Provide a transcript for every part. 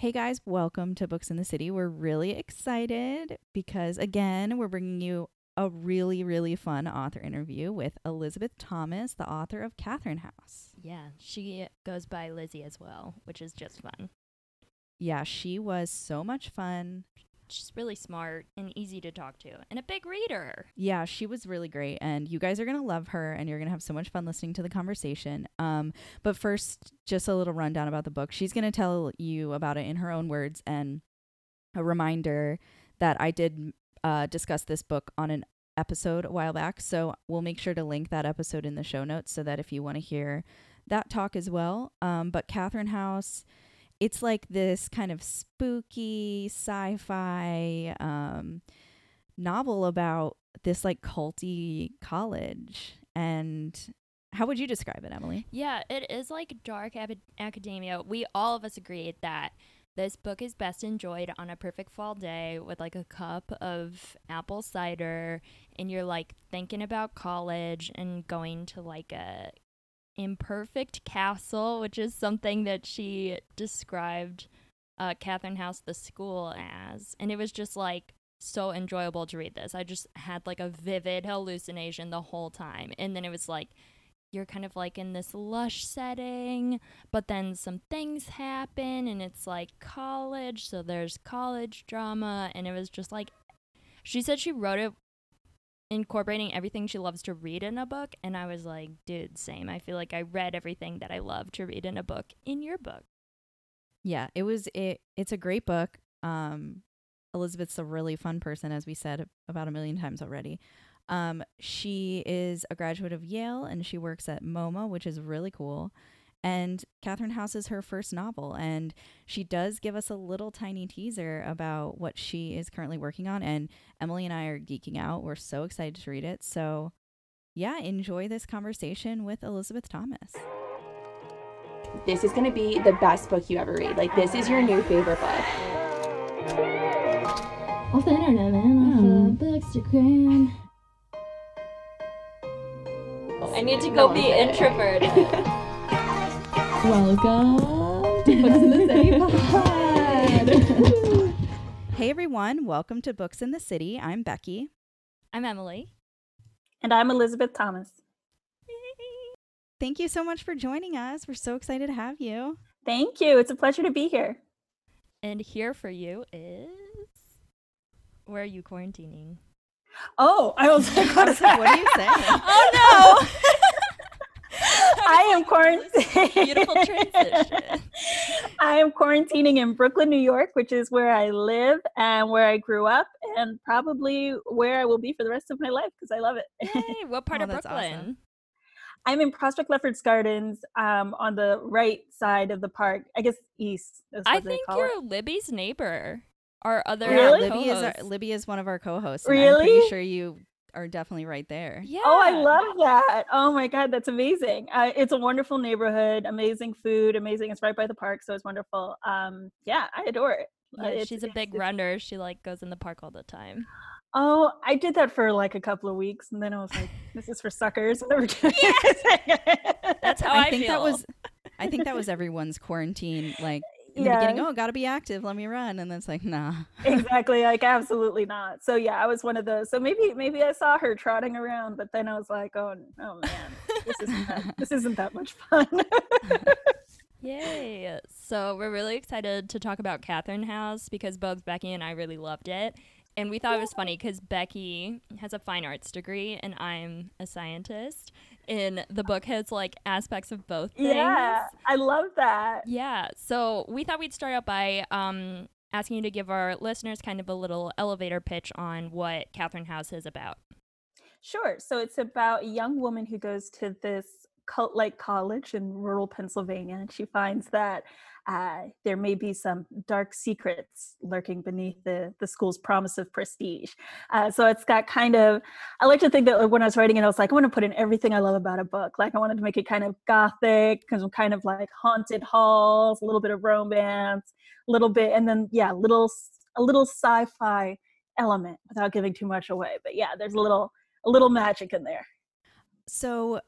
Hey guys, welcome to Books in the City. We're really excited because, again, we're bringing you a really, really fun author interview with Elisabeth Thomas, the author of Catherine House. Yeah, she goes by Lizzie as well, which is just fun. Yeah, she was so much fun. She's really smart and easy to talk to, and a big reader. Yeah, she was really great, and you guys are gonna love her, and you're gonna have so much fun listening to the conversation. Um, but first, just a little rundown about the book. She's gonna tell you about it in her own words, and a reminder that I did uh, discuss this book on an episode a while back, so we'll make sure to link that episode in the show notes so that if you want to hear that talk as well. Um, but Catherine House it's like this kind of spooky sci-fi um, novel about this like culty college and how would you describe it emily Yeah, it is like dark ab- academia. We all of us agreed that this book is best enjoyed on a perfect fall day with like a cup of apple cider and you're like thinking about college and going to like a imperfect castle, which is something that she described uh, Catherine House, the school, as. And it was just like so enjoyable to read this. I just had like a vivid hallucination the whole time. And then it was like, you're kind of like in this lush setting, but then some things happen and it's like college. So there's college drama. And it was just like, she said she wrote it incorporating everything she loves to read in a book. And I was like, dude, same. I feel like I read everything that I love to read in a book in your book. yeah it was it it's a great book um elisabeth's a really fun person as we said about a million times already um she is a graduate of yale and she works at moma which is really cool and catherine house is her first novel and she does give us a little tiny teaser about what she is currently working on and emily and i are geeking out we're so excited to read it so yeah enjoy this conversation with elisabeth thomas this is going to be the best book you ever read. Like, this is your new favorite book. Off the internet, man. Off the hmm. Bookstagram. I need to go one's be there. introverted. Welcome to Books in the City pod. hey everyone welcome to books in the city i'm becky I'm Emily. And I'm Elisabeth Thomas. Thank you so much for joining us. We're so excited to have you. Thank you. It's a pleasure to be here. And here for you is. Where are you quarantining? Oh, I was like, I what was is like, that? what are you saying? Oh no. I am quarantining. Beautiful transition. I am quarantining in Brooklyn, New York, which is where I live and where I grew up, and probably where I will be for the rest of my life because I love it. Yay, what part Oh, of Brooklyn? awesome. I'm in Prospect Lefferts Gardens um, on the right side of the park. I guess east. Is I what they think call you're it. Libby's neighbor. Our other Really? Libby is our. Libby is one of our co-hosts. and I'm pretty sure you are definitely right there. Yeah. Oh, I love that. Oh my God, that's amazing. Uh, it's a wonderful neighborhood, amazing food, amazing. It's right by the park, so it's wonderful. Um, yeah, I adore it. Uh, Yeah, it's- she's a big runner. She like goes in the park all the time. Oh, I did that for like a couple of weeks, and then I was like, "This is for suckers." Never doing it. That's how I, I think that was I think that was everyone's quarantine like in the Yeah. beginning, oh, got to be active, let me run and then it's like, nah. exactly like absolutely not. So yeah, I was one of those. So maybe maybe I saw her trotting around, but then I was like, "Oh, oh man, this isn't that, this isn't that much fun." Yay! So we're really excited to talk about Catherine House because both Becky and I really loved it. And we thought it was funny because Becky has a fine arts degree and I'm a scientist. And the book has like aspects of both things. yeah, I love that. Yeah. So we thought we'd start out by um, asking you to give our listeners kind of a little elevator pitch on what Catherine House is about. Sure. So it's about a young woman who goes to this cult like college in rural Pennsylvania, and she finds that uh, there may be some dark secrets lurking beneath the, the school's promise of prestige. Uh, so it's got kind of, I like to think that when I was writing it, I was like, I want to put in everything I love about a book. Like, I wanted to make it kind of gothic, because kind of like haunted halls, a little bit of romance, a little bit, and then, yeah, little, a little sci fi element without giving too much away. But yeah, there's a little, a little magic in there. So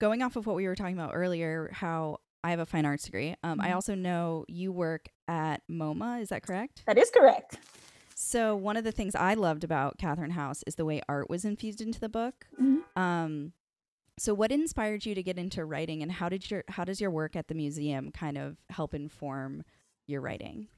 going off of what we were talking about earlier, how I have a fine arts degree. Um, I Mhm. also know you work at MoMA. Is that correct? That is correct. So one of the things I loved about Catherine House is the way art was infused into the book. Mhm. Um, so what inspired you to get into writing, and how did your how does your work at the museum kind of help inform your writing?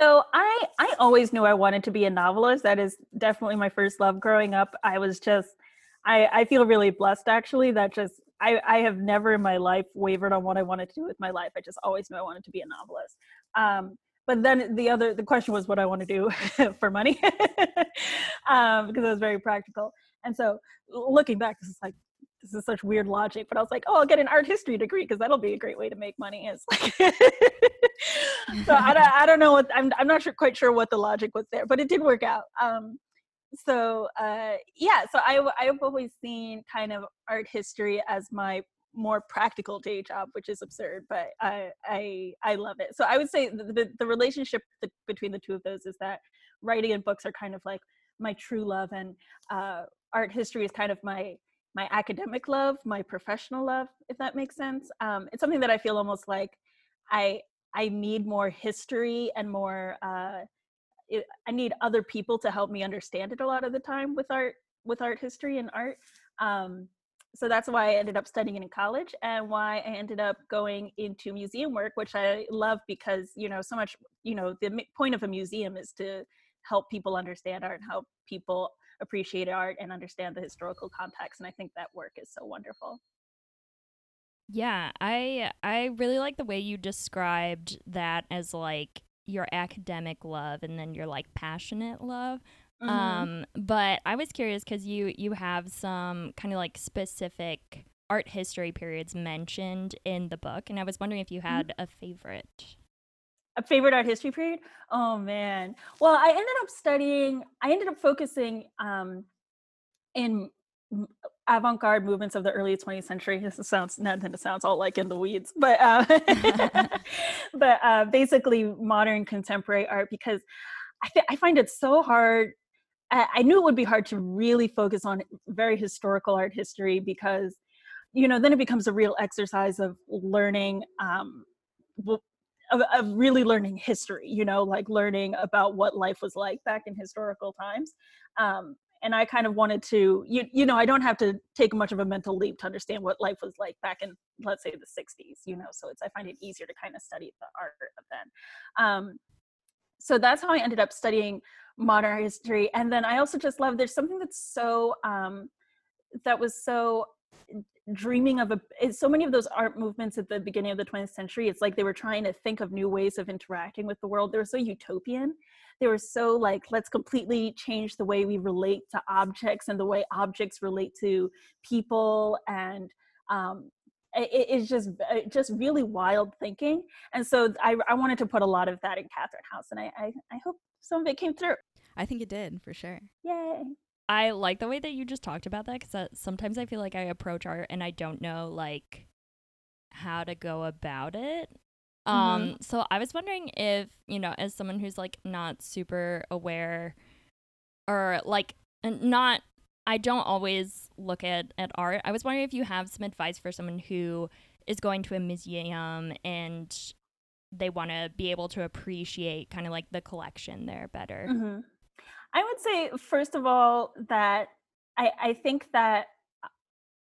So I I always knew I wanted to be a novelist. That is definitely my first love growing up. I was just I I feel really blessed actually that just I I have never in my life wavered on what I wanted to do with my life. I just always knew I wanted to be a novelist. Um but then the other the question was what I want to do for money um because it was very practical. And so looking back this is like this is such weird logic, but I was like, oh, I'll get an art history degree because that'll be a great way to make money. It's like, so I don't, I don't know what I'm, I'm not sure, quite sure what the logic was there, but it did work out. Um, so uh, yeah, so I, I've always seen kind of art history as my more practical day job, which is absurd, but I, I, I love it. So I would say the, the, the relationship th- between the two of those is that writing and books are kind of like my true love and uh, art history is kind of my my academic love, my professional love, if that makes sense. Um, it's something that I feel almost like I I need more history and more. Uh, it, I need other people to help me understand it a lot of the time with art, with art history and art. Um, so that's why I ended up studying it in college, and why I ended up going into museum work, which I love because you know so much. You know, the point of a museum is to help people understand art and help people appreciate art and understand the historical context and i think that work is so wonderful yeah i i really like the way you described that as like your academic love and then your like passionate love mm-hmm. um but i was curious because you you have some kind of like specific art history periods mentioned in the book and i was wondering if you had mm-hmm. a favorite a favorite art history period oh man well i ended up studying i ended up focusing um in avant-garde movements of the early 20th century. This sounds not it sounds all like in the weeds but uh, but uh, basically modern contemporary art because I, th- I find it so hard I-, I knew it would be hard to really focus on very historical art history because you know then it becomes a real exercise of learning um, of, of really learning history you know like learning about what life was like back in historical times. Um, and i kind of wanted to you, you know i don't have to take much of a mental leap to understand what life was like back in let's say the 60s you know so it's i find it easier to kind of study the art of then um, so that's how i ended up studying modern history and then i also just love there's something that's so um, that was so dreaming of a so many of those art movements at the beginning of the 20th century it's like they were trying to think of new ways of interacting with the world they were so utopian they were so like let's completely change the way we relate to objects and the way objects relate to people and um, it, it's just just really wild thinking and so I, I wanted to put a lot of that in catherine house and I, I i hope some of it came through i think it did for sure yay I like the way that you just talked about that because sometimes I feel like I approach art and I don't know like how to go about it. Mm-hmm. Um, so I was wondering if you know, as someone who's like not super aware or like not, I don't always look at at art. I was wondering if you have some advice for someone who is going to a museum and they want to be able to appreciate kind of like the collection there better. Mm-hmm. I would say, first of all, that I, I think that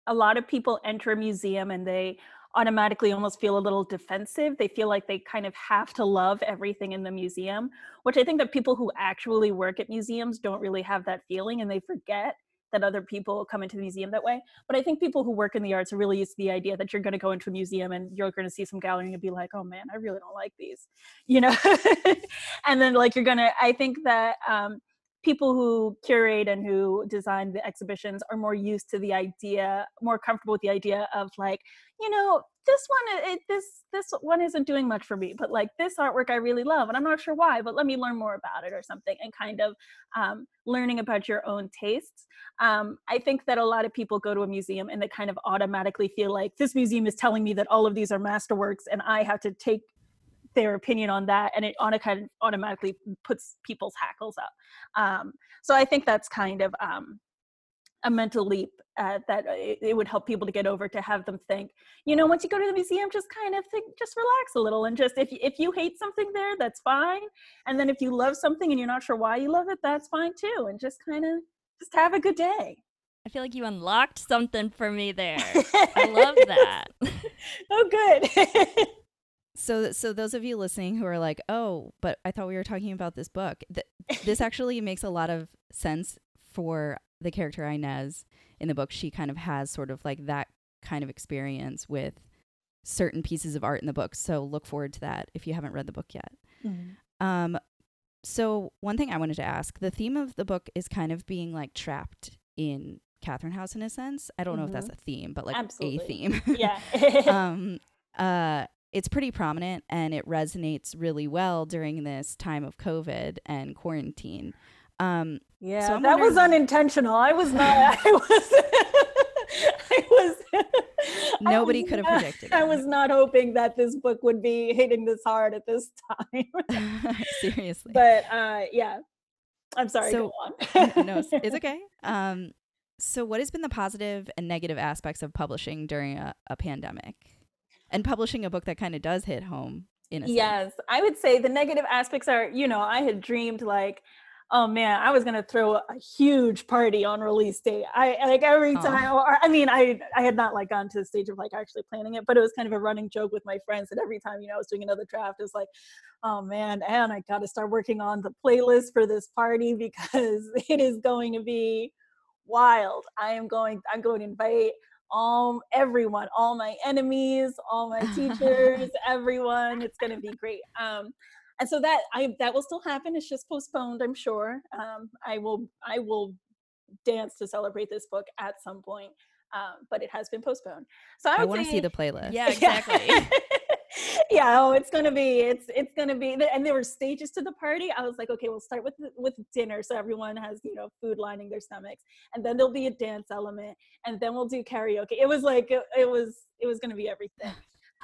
a lot of people enter a museum and they automatically almost feel a little defensive. They feel like they kind of have to love everything in the museum, which I think that people who actually work at museums don't really have that feeling and they forget that other people come into the museum that way. But I think people who work in the arts are really used to the idea that you're going to go into a museum and you're going to see some gallery and be like, oh man, I really don't like these, you know? and then like you're going to, I think that, um, people who curate and who design the exhibitions are more used to the idea more comfortable with the idea of like you know this one it, this this one isn't doing much for me but like this artwork i really love and i'm not sure why but let me learn more about it or something and kind of um, learning about your own tastes. Um, i think that a lot of people go to a museum and they kind of automatically feel like this museum is telling me that all of these are masterworks and i have to take their opinion on that and it on a kind of automatically puts people's hackles up um, so i think that's kind of um, a mental leap uh, that it, it, would help people to get over to have them think you know once you go to the museum just kind of think just relax a little and just if, if you hate something there that's fine and then if you love something and you're not sure why you love it that's fine too and just kind of just have a good day I feel like you unlocked something for me there. I love that. oh, good. so, so those of you listening who are like, "Oh, but I thought we were talking about this book," th- this actually makes a lot of sense for the character Inez in the book. She kind of has sort of like that kind of experience with certain pieces of art in the book. So look forward to that if you haven't read the book yet. Mm-hmm. Um, so one thing I wanted to ask: the theme of the book is kind of being like trapped in Catherine House in a sense. I don't mm-hmm. know if that's mm-hmm. a theme, but like Absolutely. a theme. yeah. um, uh, it's pretty prominent and it resonates really well during this time of COVID and quarantine. Um, yeah, so that was unintentional. I was not. I was. I was. Nobody could have predicted. I was not hoping that this book would be hitting this hard at this time. Seriously. But uh, yeah, I'm sorry. So, no, it's okay. Um, so, what has been the positive and negative aspects of publishing during a, a pandemic? And publishing a book that kind of does hit home in a Yes, sense. I would say the negative aspects are, you know, I had dreamed like, oh man, I was gonna throw a huge party on release day. I like every time, or I mean, I I had not like gone to the stage of like actually planning it, but it was kind of a running joke with my friends that every time you know I was doing another draft, it was like, oh man, and I got to start working on the playlist for this party because it is going to be wild. I am going, I'm going to invite all everyone, all my enemies, all my teachers, everyone. It's going to be great. Um, and so that I that will still happen. It's just postponed, I'm sure. Um, I will I will dance to celebrate this book at some point, um, but it has been postponed. So I, I want to see the playlist. Yeah, exactly. Yeah oh it's gonna be it's it's gonna be and there were stages to the party i was like okay we'll start with with dinner so everyone has you know food lining their stomachs and then there'll be a dance element and then we'll do karaoke it was like it, it was it was gonna be everything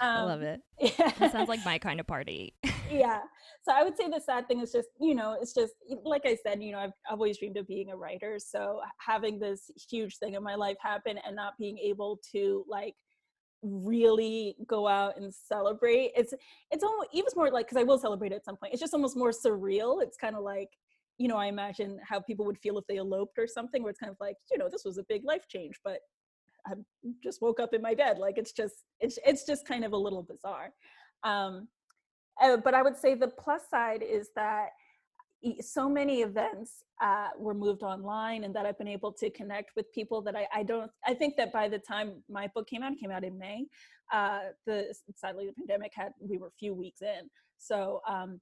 um, I love it. Yeah. That sounds like my kind of party. yeah. So I would say the sad thing is just, you know, it's just like I said, you know, I've, I've always dreamed of being a writer. So having this huge thing in my life happen and not being able to like really go out and celebrate. It's it's almost even more like because i will celebrate at some point. It's just almost more surreal. It's kind of like you know i imagine how people would feel if they eloped or something where it's kind of like you know this was a big life change but i just woke up in my bed. Like it's just it's it's just kind of a little bizarre. Um uh, but i would say the plus side is that so many events uh, were moved online and that I've been able to connect with people that I, I don't, I think that by the time my book came out, it came out in May, uh, the, sadly the pandemic had, we were a few weeks in. So um,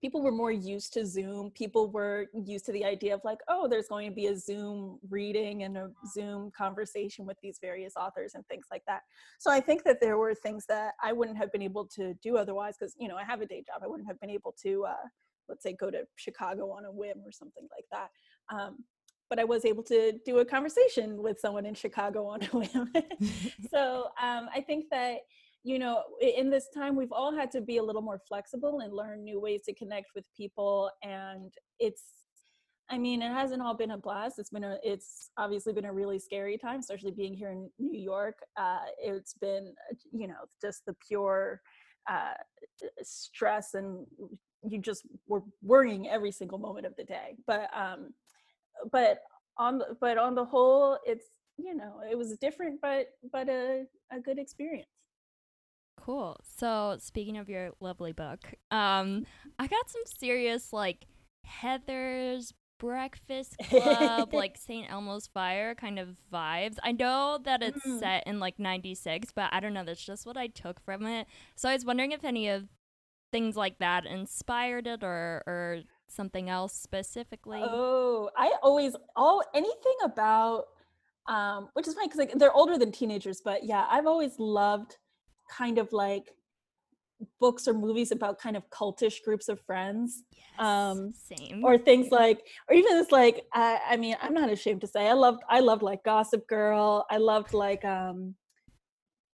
people were more used to Zoom. People were used to the idea of like, oh, there's going to be a Zoom reading and a Zoom conversation with these various authors and things like that. So I think that there were things that I wouldn't have been able to do otherwise because, you know, I have a day job. I wouldn't have been able to, uh, let's say go to Chicago on a whim or something like that. Um, but I was able to do a conversation with someone in Chicago on a whim. so um, I think that you know in this time we've all had to be a little more flexible and learn new ways to connect with people and it's I mean, it hasn't all been a blast. It's been a, it's obviously been a really scary time, especially being here in New York. Uh, it's been, you know, just the pure uh, stress and you just were worrying every single moment of the day but um but on the, but on the whole it's you know it was different but but a, a good experience. Cool. So speaking of your lovely book um i got some serious like heathers breakfast club like st elmo's fire kind of vibes. I know that it's mm. set in like 96 but i don't know that's just what i took from it. So i was wondering if any of things like that inspired it or or something else specifically? Oh, I always all anything about um which is funny because like they're older than teenagers, but yeah, I've always loved kind of like books or movies about kind of cultish groups of friends yes, um same or things like or even it's like I, I mean i'm not ashamed to say i loved i loved like gossip girl i loved like um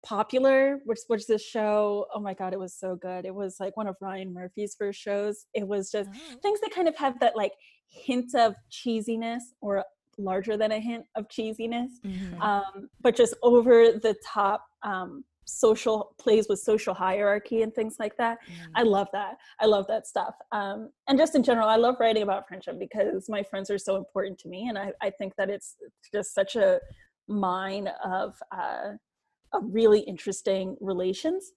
popular which was this show oh my god it was so good it was like one of ryan murphy's first shows it was just oh. things that kind of have that like hint of cheesiness or larger than a hint of cheesiness, Mhm. um, but just over the top um, social plays with social hierarchy and things like that. Mm. I love that. I love that stuff. Um, and just in general, I love writing about friendship because my friends are so important to me. And I, I think that it's just such a mine of, uh, of really interesting relations.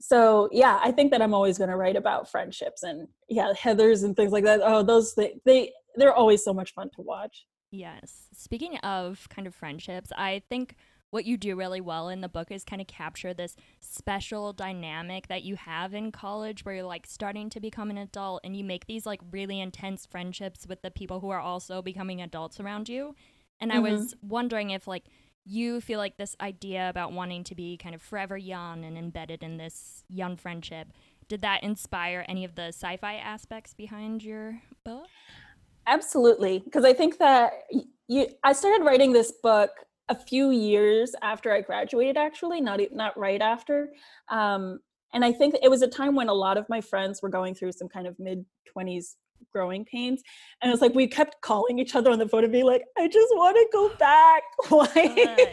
So yeah, I think that I'm always going to write about friendships and yeah, Heathers and things like that. Oh, those they, they they're always so much fun to watch. Yes. Speaking of kind of friendships, I think what you do really well in the book is kind of capture this special dynamic that you have in college where you're like starting to become an adult and you make these like really intense friendships with the people who are also becoming adults around you. And I Mhm. was wondering if like you feel like this idea about wanting to be kind of forever young and embedded in this young friendship did that inspire any of the sci-fi aspects behind your book? Absolutely, because I think that you I started writing this book a few years after I graduated actually, not not right after. Um and I think it was a time when a lot of my friends were going through some kind of mid 20s growing pains and it was like we kept calling each other on the phone and being like I just want to go back. Why?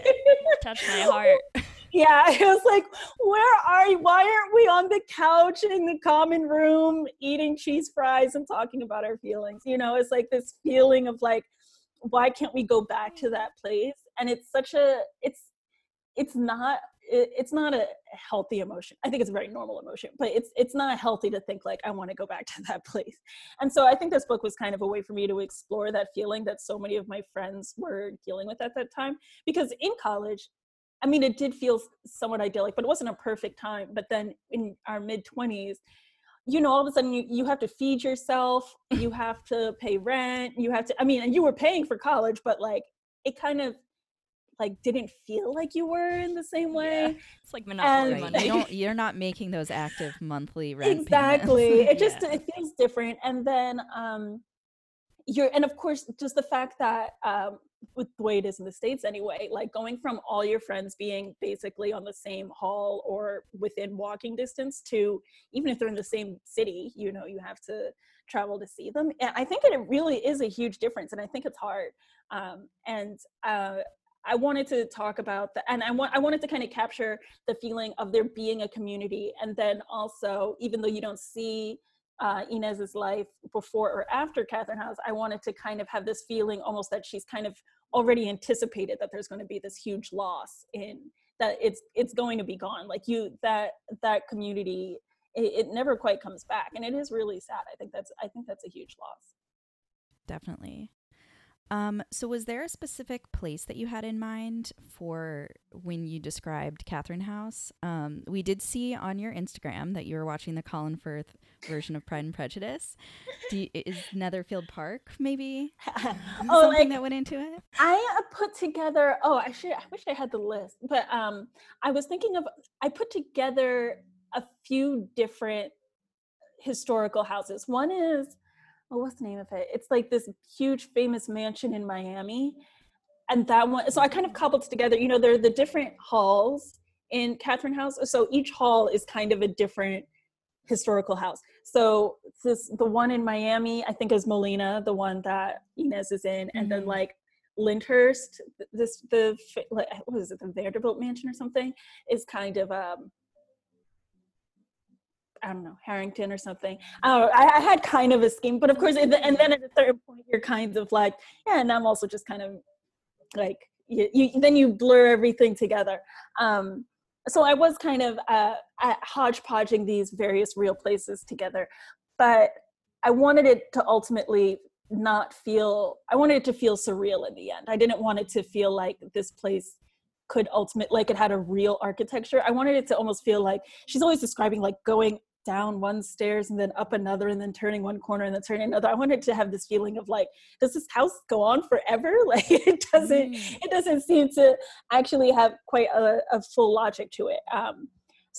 Touch my heart. yeah it was like where are you why aren't we on the couch in the common room eating cheese fries and talking about our feelings you know it's like this feeling of like why can't we go back to that place and it's such a it's it's not it, it's not a healthy emotion i think it's a very normal emotion but it's it's not healthy to think like i want to go back to that place and so i think this book was kind of a way for me to explore that feeling that so many of my friends were dealing with at that time because in college I mean, it did feel somewhat idyllic, but it wasn't a perfect time. But then in our mid 20s, you know, all of a sudden you, you have to feed yourself, you have to pay rent, you have to, I mean, and you were paying for college, but like it kind of like didn't feel like you were in the same way. It's like monopoly And- money. You don't, you're not making those active monthly rent exactly payments. it just Yeah. it feels different and then um you're and of course just the fact that um with the way it is in the states anyway like going from all your friends being basically on the same hall or within walking distance to even if they're in the same city you know you have to travel to see them and i think it really is a huge difference and i think it's hard um and uh I wanted to talk about that, and I want I wanted to kind of capture the feeling of there being a community, and then also, even though you don't see uh, Inez's life before or after Catherine House, I wanted to kind of have this feeling almost that she's kind of already anticipated that there's going to be this huge loss in that it's it's going to be gone. Like you that that community, it, it never quite comes back, and it is really sad. I think that's I think that's a huge loss. Definitely. Um, so was there a specific place that you had in mind for when you described Catherine House? Um, we did see on your Instagram that you were watching the Colin Firth version of Pride and Prejudice. Do you, is Netherfield Park maybe oh, something like that went into it? I uh, put together. Oh, I should. I wish I had the list, but um, I was thinking of. I put together a few different historical houses. One is, oh, what's the name of it? It's like this huge, famous mansion in Miami, and that one. So I kind of cobbled together. You know, there are the different halls in Catherine House. So each hall is kind of a different historical house. So this the one in Miami, I think is Molina, the one that Inez is in, and then Mhm. like Lyndhurst, this the what is it, the Vanderbilt Mansion or something, is kind of um I don't know Harrington or something. I. I, I had kind of a scheme, but of course, and then at a certain point, you're kind of like, yeah, and I'm also just kind of like you, you then you blur everything together. Um, so I was kind of uh, hodgepodging these various real places together, but I wanted it to ultimately not feel. I wanted it to feel surreal in the end. I didn't want it to feel like this place could ultimate like it had a real architecture. I wanted it to almost feel like she's always describing like going down one stairs and then up another and then turning one corner and then turning another. I wanted to have this feeling of like, does this house go on forever? Like it doesn't Mm. it doesn't seem to actually have quite a, a full logic to it. Um,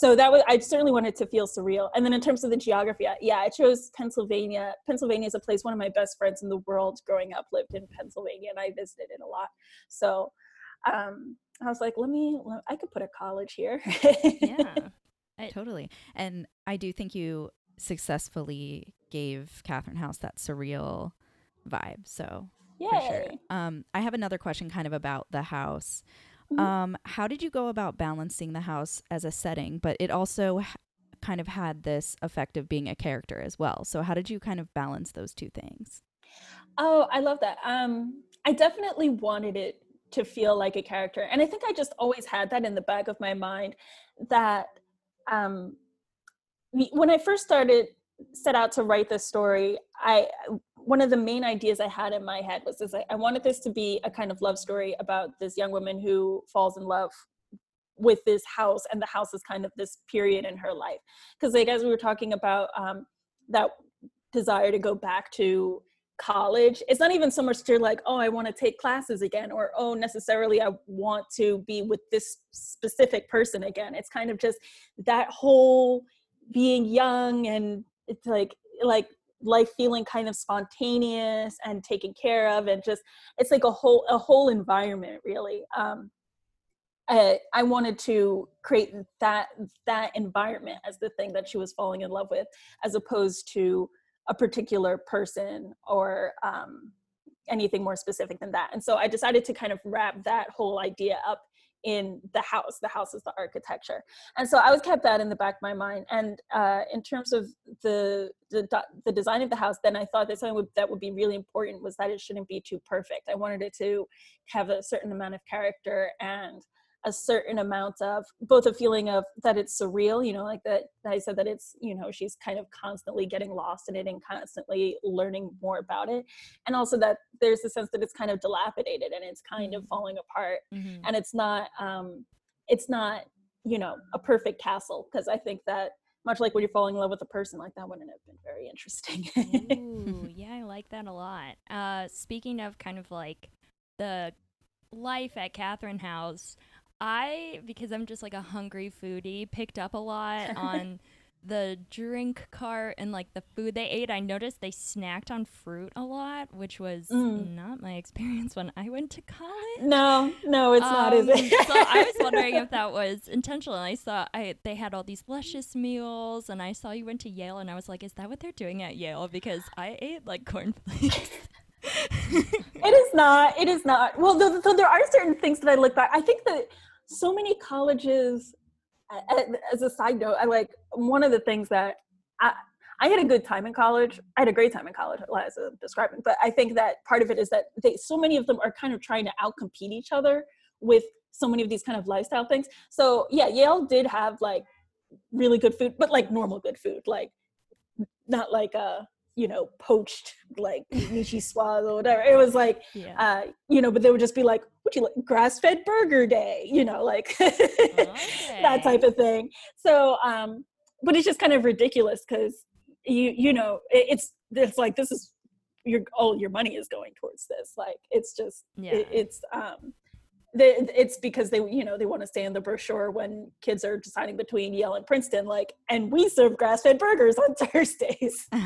so that was I certainly wanted to feel surreal. And then in terms of the geography, yeah, I chose Pennsylvania. Pennsylvania is a place one of my best friends in the world growing up lived in Pennsylvania, and I visited it a lot. So um, I was like, let me, I could put a college here. yeah. Totally. And I do think you successfully gave Catherine House that surreal vibe. So for sure. Um, I have another question kind of about the house. Mhm. Um, how did you go about balancing the house as a setting, but it also h- kind of had this effect of being a character as well. So how did you kind of balance those two things? Oh, I love that. Um, I definitely wanted it to feel like a character, and I think I just always had that in the back of my mind. That um, when I first started set out to write this story, I one of the main ideas I had in my head was this: I wanted this to be a kind of love story about this young woman who falls in love with this house, and the house is kind of this period in her life. Because, like as we were talking about um, that desire to go back to college it's not even so much to like oh i want to take classes again or oh necessarily i want to be with this specific person again. It's kind of just that whole being young and it's like like life feeling kind of spontaneous and taken care of and just it's like a whole a whole environment really. Um I, I wanted to create that that environment as the thing that she was falling in love with as opposed to a particular person or um, anything more specific than that. And so I decided to kind of wrap that whole idea up in the house. The house is the architecture, and so I always kept that in the back of my mind. And uh, in terms of the, the the design of the house, then I thought that something would, that would be really important was that it shouldn't be too perfect. I wanted it to have a certain amount of character and a certain amount of both a feeling of that it's surreal you know like that i said that it's you know she's kind of constantly getting lost in it and constantly learning more about it and also that there's a sense that it's kind of dilapidated and it's kind of falling apart Mhm. and it's not um it's not you know a perfect castle because i think that much like when you're falling in love with a person like that wouldn't have been very interesting Ooh, yeah, I like that a lot. Uh, speaking of kind of like the life at Catherine House, I because I'm just like a hungry foodie, picked up a lot on the drink cart and like the food they ate. I noticed they snacked on fruit a lot, which was Mm. not my experience when I went to college. no no it's not is Um, it so I was wondering if that was intentional. I saw I they had all these luscious meals, and I saw you went to Yale, and I was like, is that what they're doing at Yale? Because I ate like cornflakes. it is not it is not well th- so there are certain things that i look back i think that so many colleges a- a- as a side note i like one of the things that i i had a good time in college i had a great time in college as i'm describing but i think that part of it is that they so many of them are kind of trying to outcompete each other with so many of these kind of lifestyle things. So yeah yale did have like really good food but like normal good food like not like uh you know poached like vichyssoise or whatever. It was like yeah. uh you know but they would just be like would you like grass-fed burger day? You know like that type of thing. So um but it's just kind of ridiculous because you you know it, it's it's like this is your all your money is going towards this. Like it's just yeah. it, it's um they, it's because they you know they want to stay in the brochure when kids are deciding between Yale and Princeton like and we serve grass-fed burgers on Thursdays.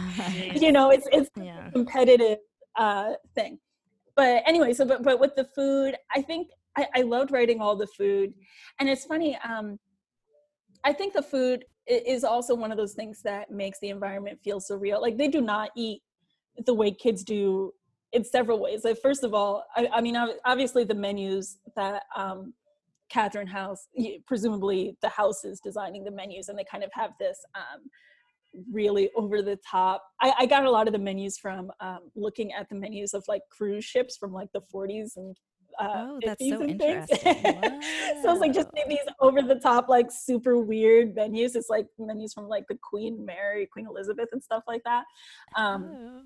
You know it's it's yeah. competitive uh thing. But anyway so but but with the food i think I, I loved writing all the food. And it's funny um i think the food is also one of those things that makes the environment feel surreal. Like they do not eat the way kids do in several ways like first of all i, I mean obviously the menus that um catherine house presumably the house is designing the menus and they kind of have this um really over the top. I, I got a lot of the menus from um, looking at the menus of like cruise ships from like the 40s and uh, Oh, that's 50s so and things. interesting. so it's like just these over the top, like super weird menus. It's like menus from like the Queen Mary, Queen Elizabeth, and stuff like that. Um, Oh.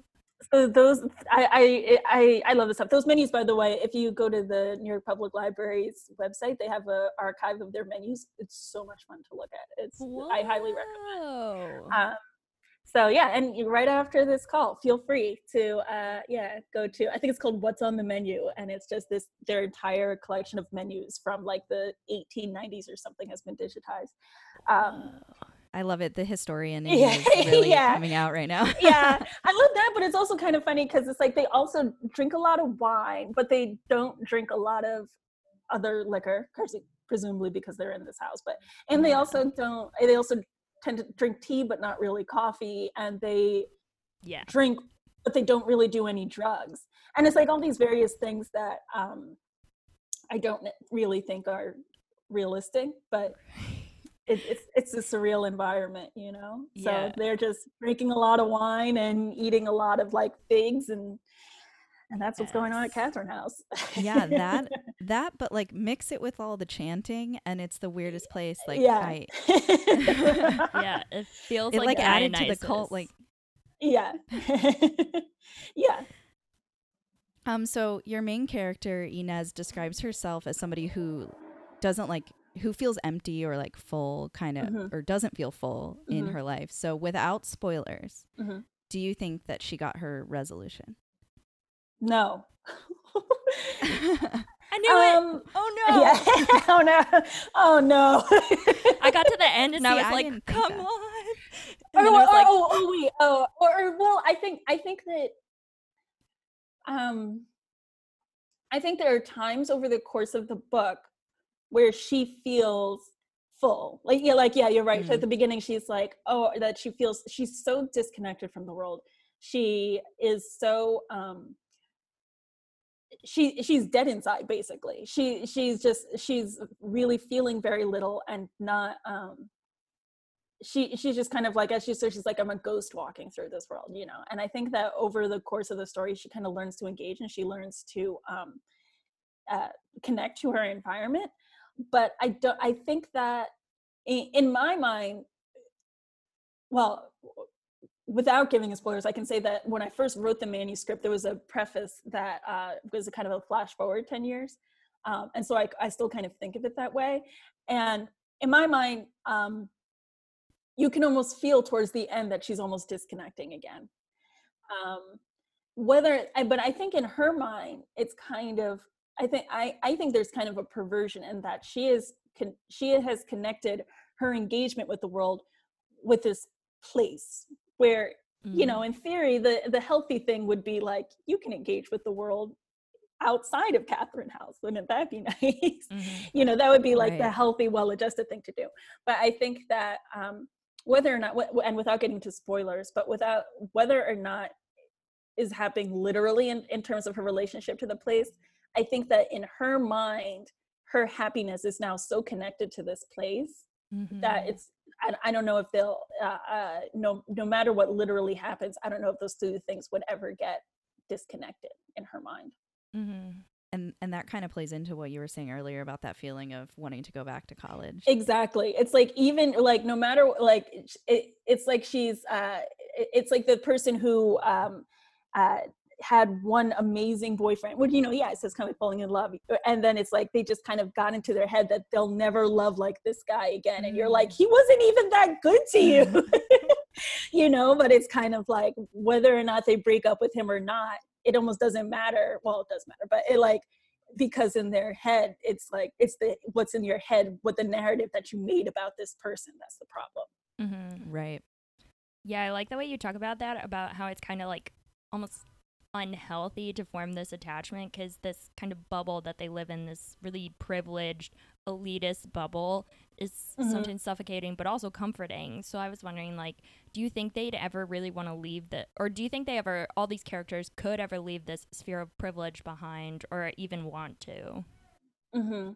So those I, I I I love this stuff. Those menus, by the way, if you go to the New York Public Library's website, they have a archive of their menus. It's so much fun to look at. It's I highly recommend. Um, so yeah, and right after this call, feel free to uh, yeah go to I think it's called What's on the Menu, and it's just this their entire collection of menus from like the 1890s or something has been digitized. Um, I love it. The historian Yeah, is really yeah. coming out right now. yeah, I love that, but it's also kind of funny because it's like they also drink a lot of wine, but they don't drink a lot of other liquor, presumably because they're in this house. But and they also don't. They also tend to drink tea, but not really coffee, and they yeah. drink, but they don't really do any drugs. and it's like all these various things that um i don't really think are realistic but it, it's it's a surreal environment you know so Yeah. they're just drinking a lot of wine and eating a lot of like figs and and that's what's going on at Catherine House. Yeah, that that, but like mix it with all the chanting, and it's the weirdest place. Like, yeah. I, yeah, it feels it like, like added to the cult. Like, yeah. yeah. um, so your main character Inez describes herself as somebody who doesn't like who feels empty or like full, kind of, Mhm. or doesn't feel full in Mhm. her life. So, without spoilers, Mhm. do you think that she got her resolution? No. I knew it. um, Oh no! Yeah. oh no. Oh no. I got to the end and I was I like, "Come on!" oh, And then I was oh, like, oh, oh, wait. Oh, or, or well, I think I think that um I think there are times over the course of the book where she feels full. Like yeah, like yeah, you're right. Mhm. At the beginning she's like, oh, that she feels she's so disconnected from the world. She is so um she she's dead inside basically. She she's just she's really feeling very little and not um she she's just kind of like as she says she's like i'm a ghost walking through this world you know and i think that over the course of the story she kind of learns to engage and she learns to um uh, connect to her environment but i don't i think that in, my mind well without giving spoilers i can say that when i first wrote the manuscript there was a preface that uh, was a kind of a flash forward 10 years um, and so I, I still kind of think of it that way and in my mind um, you can almost feel towards the end that she's almost disconnecting again um whether but i think in her mind it's kind of i think i i think there's kind of a perversion in that she is con- she has connected her engagement with the world with this place where you know in theory the the healthy thing would be like you can engage with the world outside of catherine house. Wouldn't that be nice? Mhm. you know that would be like the healthy well-adjusted thing to do. But i think that um whether or not and without getting to spoilers but without whether or not is happening literally in, in terms of her relationship to the place i think that in her mind her happiness is now so connected to this place that Mhm. it's I, I don't know if they'll uh, uh no no matter what literally happens i don't know if those two things would ever get disconnected in her mind Mm-hmm. And and that kind of plays into what you were saying earlier about that feeling of wanting to go back to college. exactly it's like even like no matter like it, it's like she's uh it- it's like the person who um uh had one amazing boyfriend which you know yeah it says kind of like falling in love uh, and then it's like they just kind of got into their head that they'll never love like this guy again and you're like he wasn't even that good to you. You know but it's kind of like whether or not they break up with him or not it almost doesn't matter. Well it does matter but it like because in their head it's like it's the what's in your head what the narrative that you made about this person that's the problem. Mhm. right. Yeah, I like the way you talk about that, about how it's kind of like almost unhealthy to form this attachment because this kind of bubble that they live in, this really privileged, elitist bubble, is Mhm. sometimes suffocating but also comforting. So I was wondering, like, do you think they'd ever really want to leave the, or do you think they ever, all these characters could ever leave this sphere of privilege behind or even want to? hmm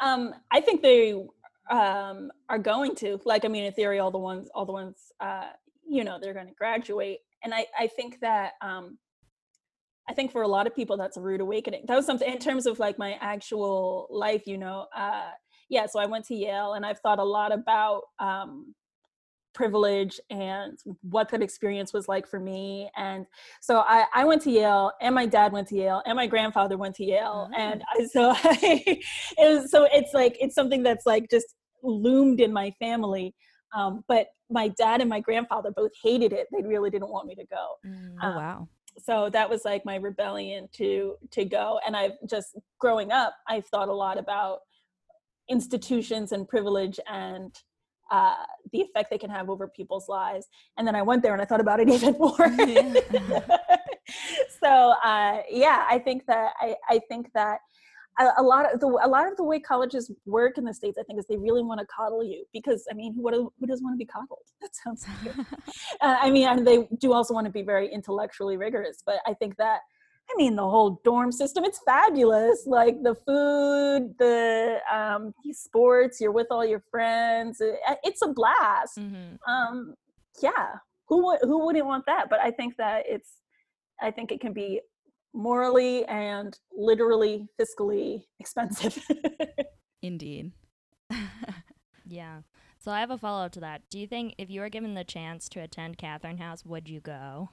um i think they um are going to like i mean in theory all the ones all the ones uh you know they're going to graduate and i i think that um i think for a lot of people that's a rude awakening. That was something in terms of like my actual life you know uh yeah so i went to yale and i've thought a lot about um privilege and what that experience was like for me and so I, I went to Yale and my dad went to Yale and my grandfather went to Yale and I, so I, it was, so it's like it's something that's like just loomed in my family um, but my dad and my grandfather both hated it. They really didn't want me to go Oh Um, wow. So that was like my rebellion to to go and i've just growing up i've thought a lot about institutions and privilege and uh, the effect they can have over people's lives and then i went there and i thought about it even more. So uh, yeah i think that i, I think that a, a lot of the a lot of the way colleges work in the states i think is they really want to coddle you because i mean who, what, who doesn't want to be coddled that sounds good uh, I mean, and they do also want to be very intellectually rigorous, but I think that I mean, the whole dorm system, it's fabulous. Like the food, the um, sports, you're with all your friends. It, it's a blast. Mm-hmm. Um, yeah, who would who wouldn't want that? But I think that it's, I think it can be morally and literally fiscally expensive. Indeed. Yeah. So I have a follow up to that. Do you think if you were given the chance to attend Catherine House, would you go?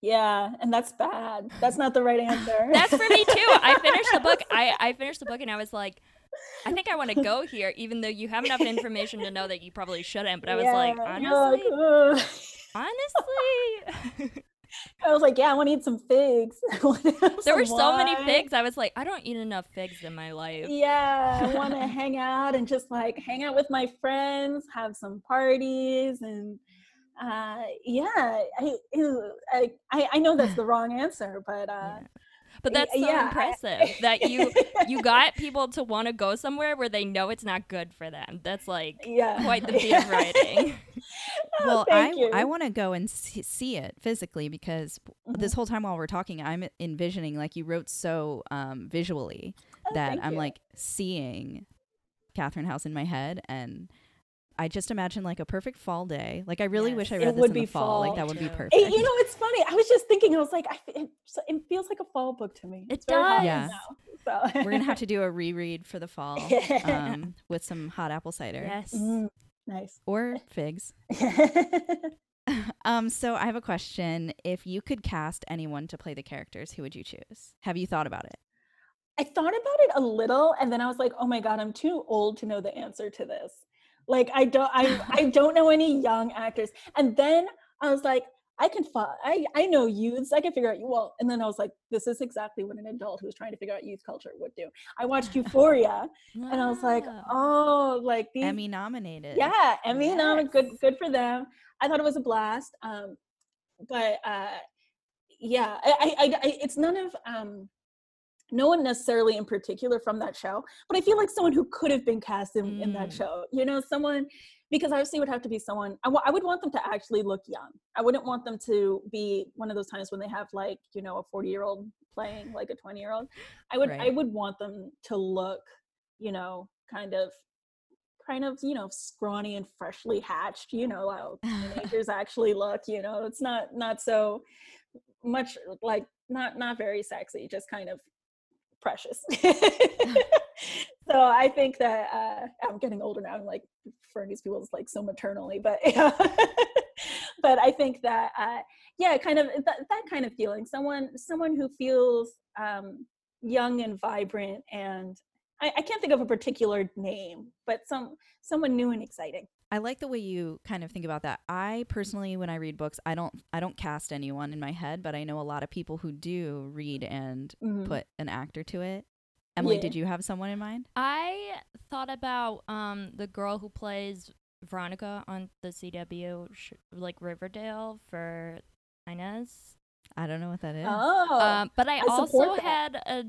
yeah, and that's bad. That's not the right answer. That's for me too. I finished the book. I, I finished the book and I was like, I think I want to go here, even though you have enough information to know that you probably shouldn't. But I was like, Yeah, honestly, like, "Ugh." honestly, I was like, yeah, I want to eat some figs. There were so many figs. I was like, I don't eat enough figs in my life. Yeah, I want to hang out and just like hang out with my friends, have some parties, and uh, yeah, I, I I I know that's the wrong answer, but uh, Yeah. But that's so yeah, I- impressive that you you got people to want to go somewhere where they know it's not good for them. That's like yeah, quite the feat of writing. Oh, well, I you. I want to go and see, see it physically because Mhm. this whole time while we're talking, I'm envisioning like you wrote so um, visually Oh, that I'm you. like seeing Catherine House in my head and. I just imagine like a perfect fall day. Like I really wish I read It this would in the be fall. Like that would be perfect. It- you know, it's funny. I was just thinking. I was like, I, f- it, it feels like a fall book to me. It It's does. Yeah. now, so. We're gonna have to do a reread for the fall um, with some hot apple cider yes. Mm, nice. or figs. um, so I have a question. If you could cast anyone to play the characters, who would you choose? Have you thought about it? I thought about it a little, and then I was like, "Oh my god, I'm too old to know the answer to this." Like, I don't, I, I don't know any young actors. And then I was like, I can, fi- I, I know youths. I can figure out you. Well, and then I was like, this is exactly what an adult who's trying to figure out youth culture would do. I watched Euphoria, and I was like, oh, like these, Emmy nominated. yeah, Emmy nom, good, good for them. I thought it was a blast. Um, but uh, yeah, I, I, I- it's none of um, no one necessarily in particular from that show, but I feel like someone who could have been cast in, in that Mm. show. You know, someone because obviously it would have to be someone. I I would want them to actually look young. I wouldn't want them to be one of those times when they have like you know a forty year old playing like a twenty year old. I would I would want them to look, you know, kind of kind of you know scrawny and freshly hatched you know how teenagers actually look you know it's not not so much like not not very sexy just kind of precious. So i think that uh i'm getting older now i'm like referring these people as like so maternally but but i think that uh yeah kind of that, that kind of feeling someone someone who feels um young and vibrant and I, I can't think of a particular name but some someone new and exciting I like the way you kind of think about that. I personally when I read books, I don't I don't cast anyone in my head, but I know a lot of people who do read and Mhm. put an actor to it. Emily, Yeah. did you have someone in mind? I thought about um the girl who plays Veronica on the CW, sh- like Riverdale for Ines. I don't know what that is. oh Um, but I, I also had a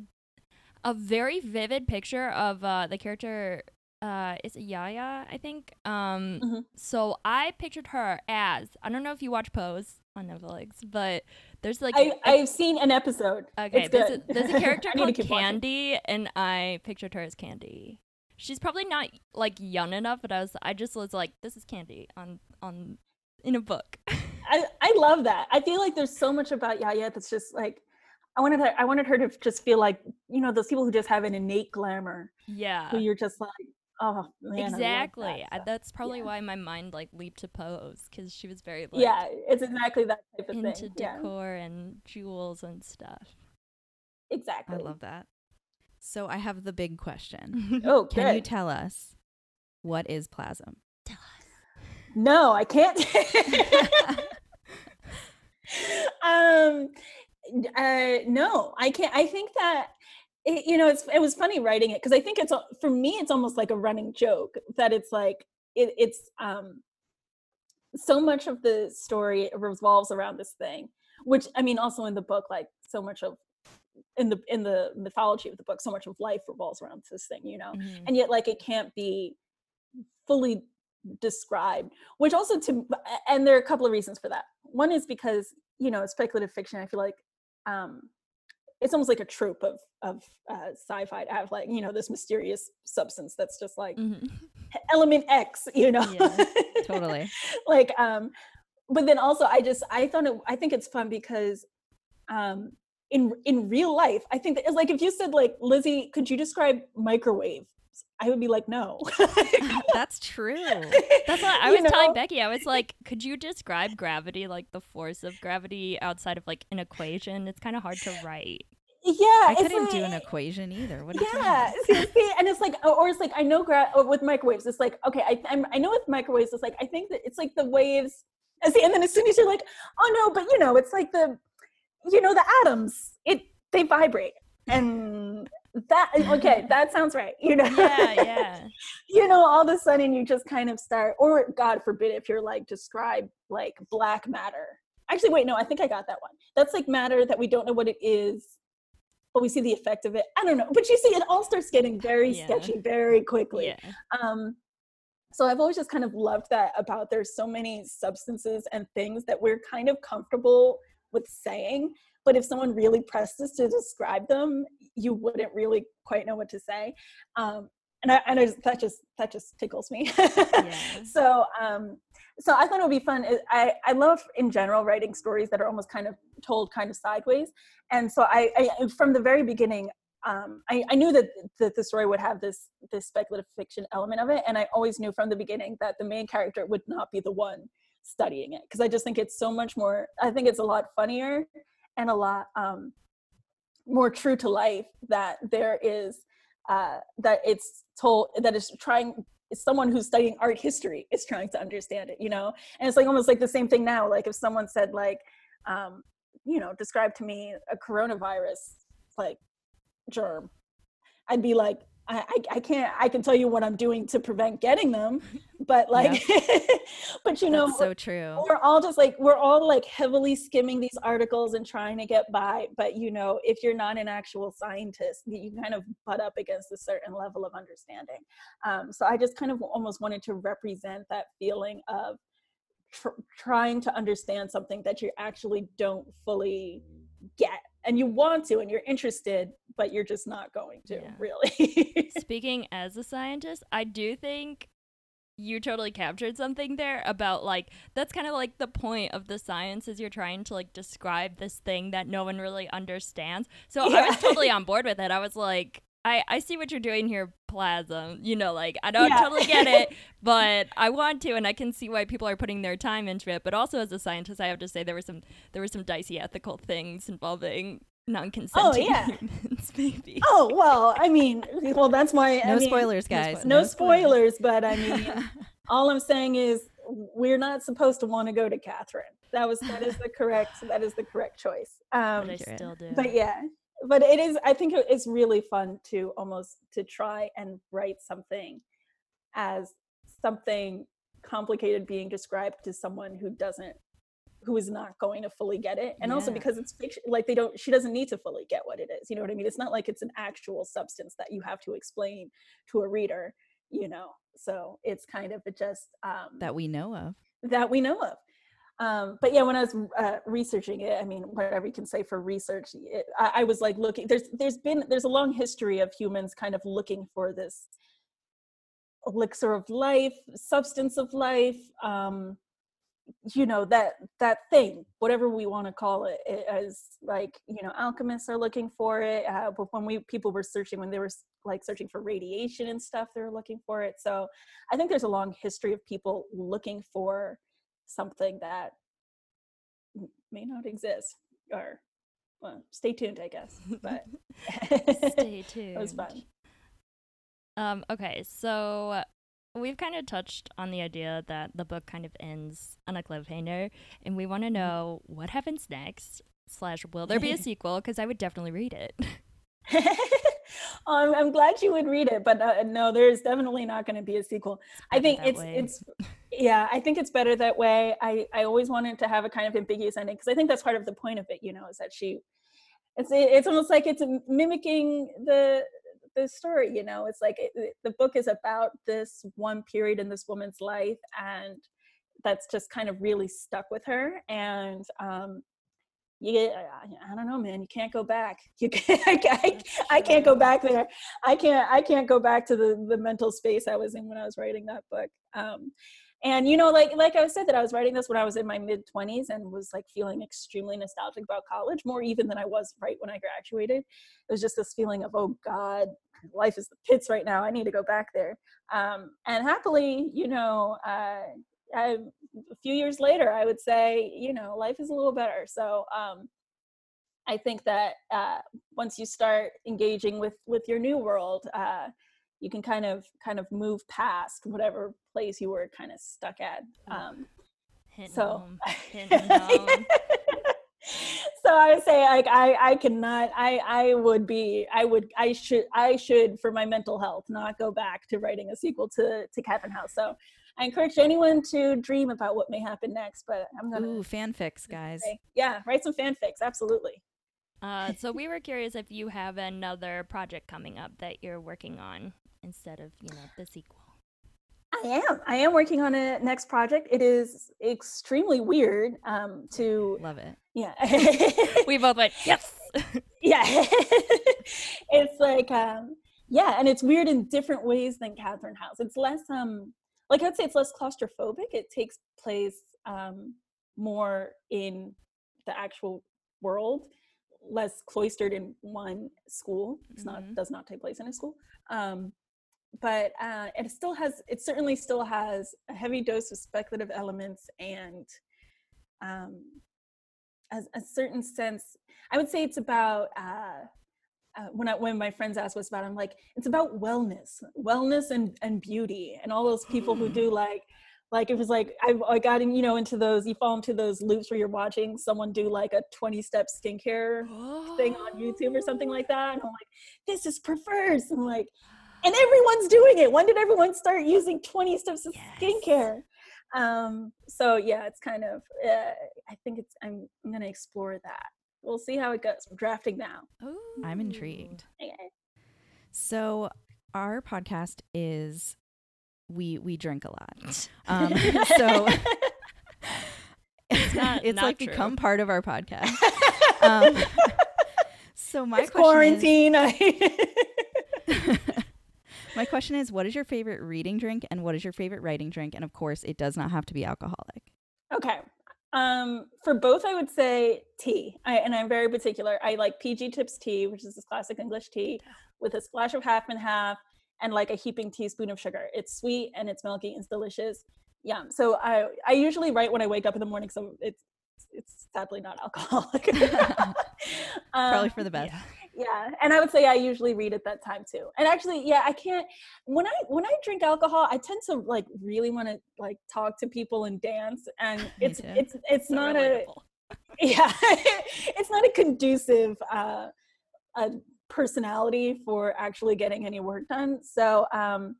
a very vivid picture of uh, the character. Uh, is it Yaya? I think. Um, Mhm. so I pictured her as I don't know if you watch Pose on Netflix, but there's like I, a- I've seen an episode. Okay, it's there's a, there's a character I need to called keep watching. Candy, and I pictured her as Candy. She's probably not like young enough, but I was I just was like, this is Candy on on in a book. I, I love that. I feel like there's so much about Yaya that's just like I wanted her I wanted her to just feel like, you know, those people who just have an innate glamour yeah, who you're just like, oh man. Exactly. that That's probably Yeah. why my mind like leaped to Pose because she was very like yeah, it's exactly that type of into thing. Yeah, decor and jewels and stuff. exactly. I love that. So I have the big question. Oh, Can good. you tell us what is plasm? tell us no, I can't. um uh no i can't i think that it, you know it's it was funny writing it because i think it's for me it's almost like a running joke that it's like it, it's um so much of the story revolves around this thing which i mean also in the book like so much of in the in the mythology of the book so much of life revolves around this thing you know Mhm. and yet like it can't be fully described which also to and there are a couple of reasons for that one is because you know it's speculative fiction i feel like um it's almost like a trope of of uh, sci-fi to have like you know this mysterious substance that's just like Mhm. element X, you know. Yeah, Totally. like um but then also I just I thought it I think it's fun because um in in real life, I think that it's like if you said like Lizzie, could you describe microwave? I would be like, no. Ah, that's true. That's what I You was telling? Becky. I was like, could you describe gravity, like the force of gravity outside of like an equation? It's kind of hard to write. yeah, I couldn't do an equation either. What are you talking yeah see, see, and it's like or it's like i know gra- oh, with microwaves it's like okay I, I'm, I know with microwaves it's like i think that it's like the waves and see, and then as soon as you're like oh no but you know it's like the you know the atoms it they vibrate and that okay that sounds right you know Yeah, yeah. you know all of a sudden you just kind of start or god forbid if you're like describe like black matter actually wait no i think i got that one that's like matter that we don't know what it is but we see the effect of it i don't know but you see it all starts getting very Yeah. sketchy very quickly Yeah. um so i've always just kind of loved that about there's so many substances and things that we're kind of comfortable with saying but if someone really pressed us to describe them you wouldn't really quite know what to say. Um and I, and I just, that just that just tickles me. So um so i thought it would be fun. I i love in general writing stories that are almost kind of told kind of sideways. And so i, I from the very beginning um, I, I knew that, that the story would have this this speculative fiction element of it, and I always knew from the beginning that the main character would not be the one studying it. Because I just think it's so much more. I think it's a lot funnier and a lot um, more true to life that there is uh, that it's told that it's trying. Someone who's studying art history is trying to understand it, you know, and it's like almost like the same thing now. Like if someone said like, um, you know, describe to me a coronavirus like germ i'd be like I, I, I can't i can tell you what i'm doing to prevent getting them but like but you know That's so true. we're all just like we're all like heavily skimming these articles and trying to get by but you know if you're not an actual scientist you you kind of butt up against a certain level of understanding um, so i just kind of almost wanted to represent that feeling of tr- trying to understand something that you actually don't fully get and you want to and you're interested but you're just not going to Yeah. really Speaking as a scientist, I do think you totally captured something there about like that's kind of like the point of the science is you're trying to like describe this thing that no one really understands. So I was totally on board with it. I was like I, I see what you're doing here, Plasm. You know, like I don't Yeah. totally get it, but I want to, and I can see why people are putting their time into it. But also, as a scientist, I have to say there were some there were some dicey ethical things involving non-consenting oh, yeah. humans, maybe. oh well i mean well that's why I No mean, spoilers, guys. no spoilers but i mean all i'm saying is we're not supposed to want to go to catherine that was that is the correct that is the correct choice um but I still do. but yeah but it is i think it's really fun to almost to try and write something as something complicated being described to someone who doesn't who is not going to fully get it and also because it's fiction like they don't she doesn't need to fully get what it is you know what i mean it's not like it's an actual substance that you have to explain to a reader you know so it's kind of just um that we know of. that we know of. Um, but yeah, when I was uh, researching it, I mean, whatever you can say for research, it, I, I was like looking. There's there's been there's a long history of humans kind of looking for this elixir of life, substance of life. Um, you know that that thing, whatever we want to call it, it, as like you know, alchemists are looking for it. Uh, but when we people were searching, when they were like searching for radiation and stuff, they were looking for it. So I think there's a long history of people looking for something that may not exist. Or well, stay tuned, I guess. But Stay tuned. it was fun. Um, okay, so we've kind of touched on the idea that the book kind of ends on a cliffhanger, and we Mm-hmm. want to know what happens next. Slash, will there be a sequel? Because I would definitely read it. um, I'm glad you would read it, but uh, no, there's definitely not going to be a sequel. I think it's way. it's yeah, I think it's better that way. I I always wanted to have a kind of ambiguous ending because I think that's part of the point of it. You know, is that she, it's it's almost like it's mimicking the the story. You know, it's like it, it- the book is about this one period in this woman's life, and that's just kind of really stuck with her. And um, you I, I don't know man you can't go back you can't, I, I, can't go back there i can't i can't go back to the the mental space i was in when i was writing that book um and you know like like i said that i was writing this when i was in my mid 20s and was like feeling extremely nostalgic about college more even than i was right when i graduated. It was just this feeling of oh god life is the pits right now. I need to go back there. Um, and happily you know uh, I, a few years later i would say you know life is a little better. So um, i think that uh, once you start engaging with with your new world uh, you can kind of kind of move past whatever place you were kind of stuck at um, so so I would say like I I cannot I I would be I would I should I should for my mental health not go back to writing a sequel to to Catherine House. So I encourage anyone to dream about what may happen next, but I'm gonna Ooh, fanfics, guys. Yeah, write some fanfics, absolutely. Uh, so we were curious if you have another project coming up that you're working on instead of you know the sequel. I am. I am working on a next project. It is extremely weird um, to love it. Yeah, we both went yes. yeah, it's like um, yeah, and it's weird in different ways than Catherine House. It's less um like I'd say it's less claustrophobic. It takes place um, more in the actual world, less cloistered in one school. It's mm-hmm. not does not take place in a school. Um, but uh, it still has it certainly still has a heavy dose of speculative elements and um, a, a certain sense i would say it's about uh, uh, when I, when my friends ask what's about, I'm like, it's about wellness, wellness and and beauty, and all those people who do like, like it was like I, I got in, you know, into those. You fall into those loops where you're watching someone do like a 20 step skincare thing on YouTube or something like that, and I'm like, this is perverse. I'm like, and everyone's doing it. When did everyone start using 20 steps of yes. skincare? Um, so yeah, it's kind of. Uh, I think it's. I'm. I'm gonna explore that. We'll see how it goes. I'm drafting now. Ooh. I'm intrigued. Okay. So our podcast is we we drink a lot. Um, so it's, not, it's not like true. become part of our podcast. Um, so my it's quarantine. Is, My question is what is your favorite reading drink and what is your favorite writing drink? And of course, it does not have to be alcoholic. Okay. Um, for both, I would say tea. I, and I'm very particular. I like PG Tips tea, which is this classic English tea with a splash of half and half and like a heaping teaspoon of sugar. It's sweet and it's milky. And it's delicious. Yeah. So I I usually write when I wake up in the morning, so it's it's sadly not alcoholic. um, Probably for the best. Yeah yeah and i would say i usually read at that time too and actually yeah i can't when i when i drink alcohol i tend to like really want to like talk to people and dance and it's it's it's so not relatable. a yeah it's not a conducive uh a personality for actually getting any work done so um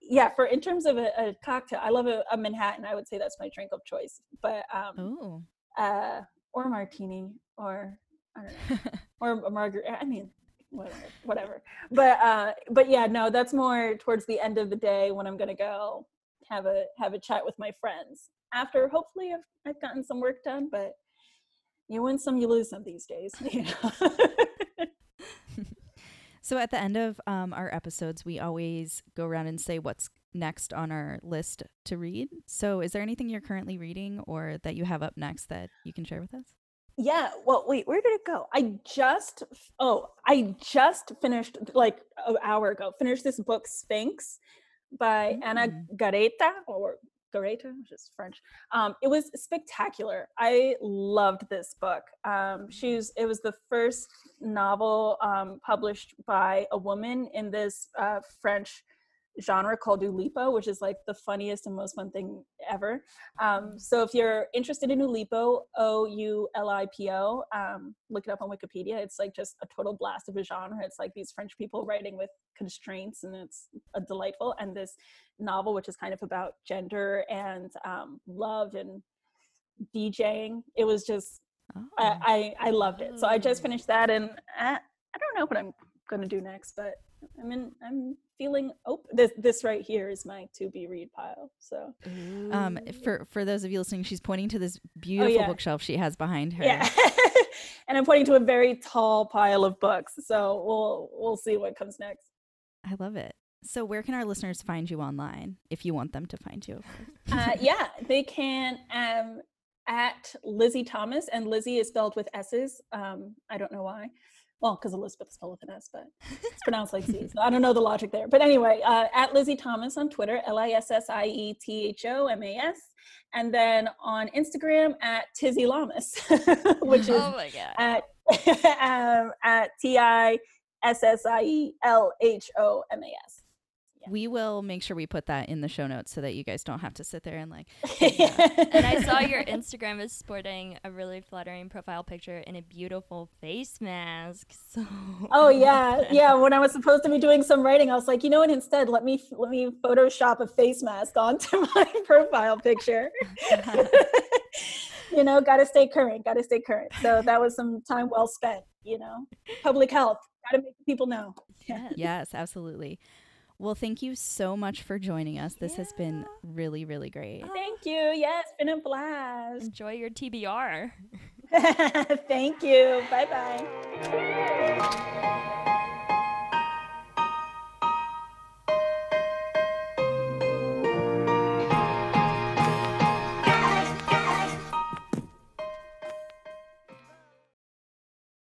yeah for in terms of a, a cocktail i love a, a, manhattan i would say that's my drink of choice but um Ooh. uh or martini or I don't know. or a margarita. I mean, whatever, whatever. But uh, but yeah, no, that's more towards the end of the day when I'm gonna go have a have a chat with my friends. After hopefully I've I've gotten some work done, but you win some, you lose some these days. You know? so at the end of um, our episodes, we always go around and say what's next on our list to read. So is there anything you're currently reading or that you have up next that you can share with us? Yeah. Well, wait, where did it go? I just, oh, I just finished like an hour ago, finished this book, Sphinx by mm. Anna Garréta or Garréta, which is French. Um, it was spectacular. I loved this book. Um, she's, it was the first novel um, published by a woman in this uh, French genre called Oulipo, which is like the funniest and most fun thing ever. Um, so if you're interested in Oulipo, O U L I P O, um, look it up on Wikipedia. It's like just a total blast of a genre. It's like these French people writing with constraints, and it's a delightful. And this novel, which is kind of about gender and um, love and DJing, it was just oh. I, I, I loved it. So I just finished that, and I, I don't know what I'm gonna do next, but I'm in I'm feeling oh this this right here is my to be read pile. So Um, for for those of you listening, she's pointing to this beautiful yeah. bookshelf she has behind her. yeah. and I'm pointing to a very tall pile of books. So we'll we'll see what comes next. I love it. So where can our listeners find you online if you want them to find you? Uh, yeah, they can um, at Lissie Thomas, and Lissie is spelled with S's. Um, I don't know why. Well, because Elizabeth is with an S, but it's pronounced like C. So I don't know the logic there. But anyway, uh, at Lissie Thomas on Twitter, L I S S I E T H O M A S. And then on Instagram at Tissie Lhomas, which is oh my god. at, um, at T I S S I E L H O M A S. Yeah. We will make sure we put that in the show notes so that you guys don't have to sit there and like. And I saw your Instagram is sporting a really flattering profile picture in a beautiful face mask. So Oh yeah, yeah. When I was supposed to be doing some writing, I was like, you know what? Instead, let me let me Photoshop a face mask onto my profile picture. you know, got to stay current. Got to stay current. So that was some time well spent. You know, public health. Got to make people know. Yes. yes, absolutely. Well, thank you so much for joining us. This has been really, really great. Oh. Thank you. Yeah, it's been a blast. Enjoy your TBR. Thank you. Bye bye.